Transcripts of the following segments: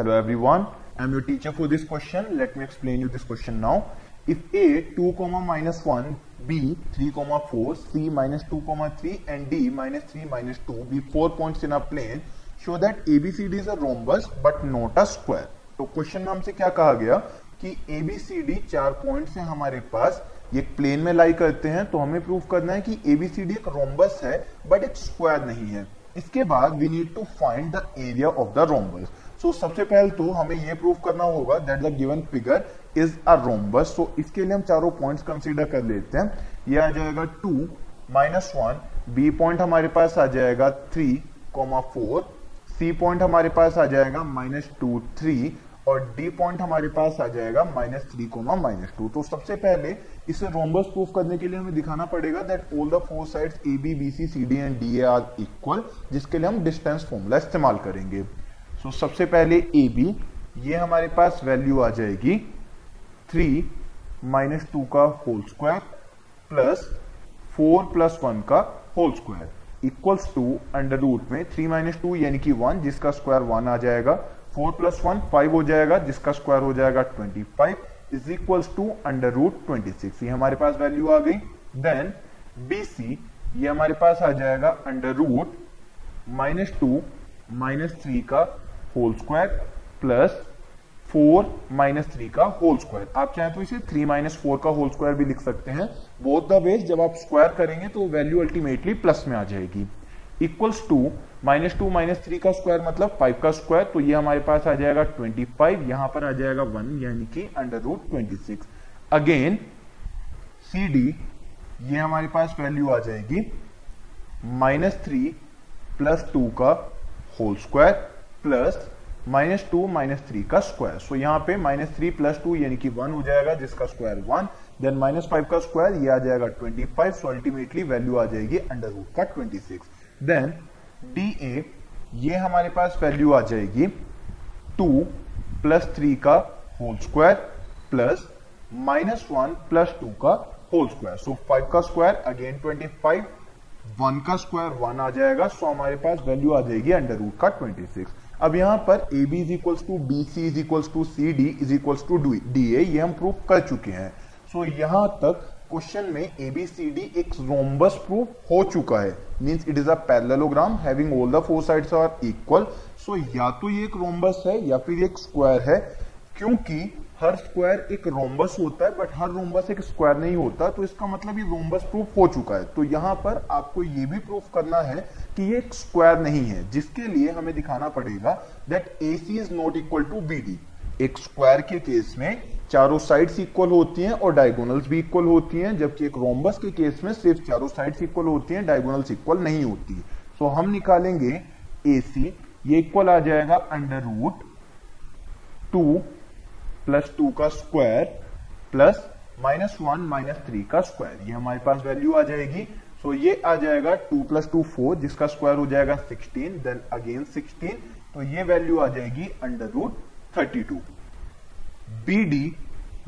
Hello everyone I am your teacher for this question let me explain you this question now if A 2 comma minus one B 3 comma four C minus two comma three and D minus three minus two be four point in a plane show that A B C D is a rhombus but not a square तो question में हमसे क्या कहा गया? कि ABCD चार point है हमारे पास। ये प्लेन में लाई करते हैं तो हमें प्रूव करना है कि एबीसीडी एक रोमबस है बट एक स्क्वायर नहीं है। इसके बाद we need to find the area of the rhombus so so, सबसे पहले तो हमें यह प्रूव करना होगा that the given figure is a rhombus so इसके लिए हम चारों पॉइंट्स कंसीडर कर लेते हैं। ये आ जाएगा two minus one B point हमारे पास आ जाएगा three comma four C point हमारे पास आ जाएगा माइनस टू थ्री और डी पॉइंट हमारे पास आ जाएगा minus three comma minus two तो सबसे पहले इसे रोम्बस प्रूफ करने के लिए हमें दिखाना पड़ेगा that all the four sides A B B C C D and D A are equal जिसके लिए हम डिस्टेंस फॉर्मूला इस्तेमाल करेंगे। सो so, सबसे पहले ए बी ये हमारे पास वैल्यू आ जाएगी थ्री माइनस टू का whole square plus four plus one का whole square equals to under root में थ्री माइनस टू यानी कि वन जिसका स्क्वायर वन आ जाएगा। फोर प्लस वन फाइव हो जाएगा जिसका स्क्वायर हो जाएगा twenty five is equals to under root twenty six ये हमारे पास वैल्यू आ गई। देन बी सी ये हमारे पास आ जाएगा under root minus two minus three का whole square plus four minus three का होल स्क्वायर आप चाहें तो इसे थ्री माइनस फोर का होल स्क्वायर भी लिख सकते हैं। बोथ द वेज जब आप स्क्वायर करेंगे तो वैल्यू अल्टीमेटली प्लस में आ जाएगी। Equals to minus two minus three का स्क्वायर मतलब फाइव का स्क्वायर तो ये हमारे पास आ जाएगा ट्वेंटी फाइव यहाँ पर आ जाएगा वन यानी कि under root twenty six again C D ये हमारे पास वैल्यू आ जाएगी माइनस थ्री प्लस टू का whole square plus minus two minus three का स्क्वायर। सो यहाँ पे माइनस थ्री प्लस टू यानी कि वन हो जाएगा, जिसका square one then minus five का स्क्वायर, ये आ जाएगा twenty five so ultimately value आ जाएगी अंडर रूट का twenty six then D A ये हमारे पास वैल्यू आ जाएगी टू प्लस थ्री का whole square plus minus one plus two का होल स्क्वायर सो फाइव का square again twenty five one का स्क्वायर वन आ जाएगा सो हमारे पास वैल्यू आ जाएगी अंडर रूट का ट्वेंटी सिक्स अब यहाँ पर A B is equals to B C is equals to C D is equals to D A ये हम प्रूफ कर चुके हैं। सो so, यहाँ तक क्वेश्चन में ए बी सी डी एक रोमबस प्रूफ हो चुका है। Means it is a parallelogram having all the four sides are equal so या तो ये एक रोमबस है या फिर एक स्क्वायर है क्योंकि हर स्क्वायर एक रोमबस होता है बट हर रोमबस एक स्क्वायर नहीं होता तो इसका मतलब ये रोम्बस प्रूफ हो चुका है। तो यहाँ पर आपको ये भी प्रूफ करना है कि ये एक स्क्वायर नहीं है जिसके लिए हमें दिखाना पड़ेगा that A C is not equal to B D एक स्क्वायर के केस में चारों साइड्स इक्वल होती हैं और डायगोनल्स भी इक्वल होती हैं जबकि एक रोम्बस के केस में सिर्फ़ चारों साइड्स इक्वल होती हैं डायगोनल्स इक्वल नहीं होती सो so, हम निकालेंगे ए सी ये इक्वल आ जाएगा under root two plus two का square plus minus one minus three का स्क्वायर ये हमारे पास वैल्यू आ जाएगी. सो so, ये आ जाएगा टू प्लस टू फोर जिसका स्क्वायर हो जाएगा सिक्सटीन देन अगेन सिक्सटीन तो ये वैल्यू आ जाएगी under root thirty two B D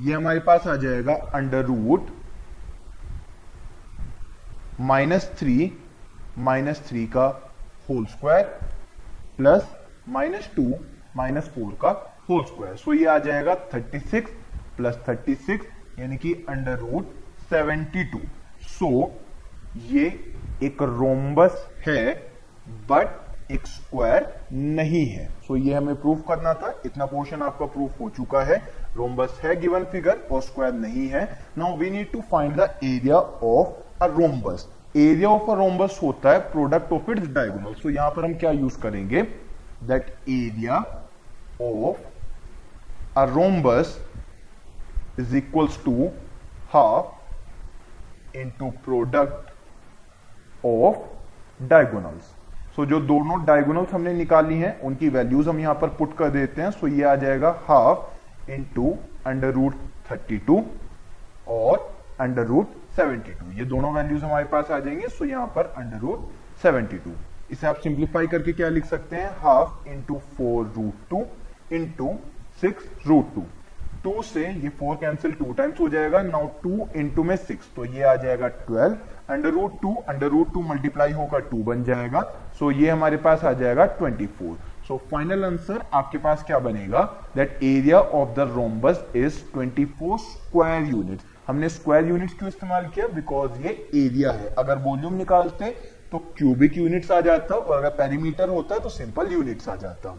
ये हमारे पास आ जाएगा under root minus three minus three का whole square plus minus two minus four का होल स्क्वायर। सो ये आ जाएगा thirty six plus thirty six यानी कि under root seventy two so ये एक रोम्बस है बट एक स्क्वायर नहीं है। सो so, ये हमें प्रूफ करना था। इतना पोर्शन आपका प्रूफ हो चुका है। रोम्बस है गिवन फिगर और स्क्वायर नहीं है। Now we need to find the area of a rhombus area of a rhombus होता है product of its diagonal so यहाँ पर हम क्या यूज़ करेंगे? That area of a rhombus is equals to half into product of diagonals so जो दोनों diagonals हमने निकाली हैं, उनकी वैल्यूज़ हम यहाँ पर पुट कर देते हैं सो ये आ जाएगा half into under root thirty two और अंडर रूट सेवेंटी टू ये दोनों वैल्यूज़ हमारे पास आ जाएँगे सो यहाँ पर अंडर रूट सेवेंटी टू इसे आप सिंप्लीफाई करके क्या लिख सकते हैं? Half into four root two into six root two two से ये फोर कैंसिल टू टाइम्स हो जाएगा नाउ टू इंटू में सिक्स तो ये आ जाएगा twelve under root two under root two multiply होकर टू बन जाएगा। सो so ये हमारे पास आ जाएगा twenty four so final answer आपके पास क्या बनेगा? That area of the rhombus is 24 square unit हमने स्क्वायर यूनिट क्यों इस्तेमाल किया? बिकॉज़ ये एरिया है। अगर वॉल्यूम निकालते तो क्यूबिक यूनिट्स आ जाता और अगर पेरीमीटर होता तो सिंपल यूनिट्स आ जाता।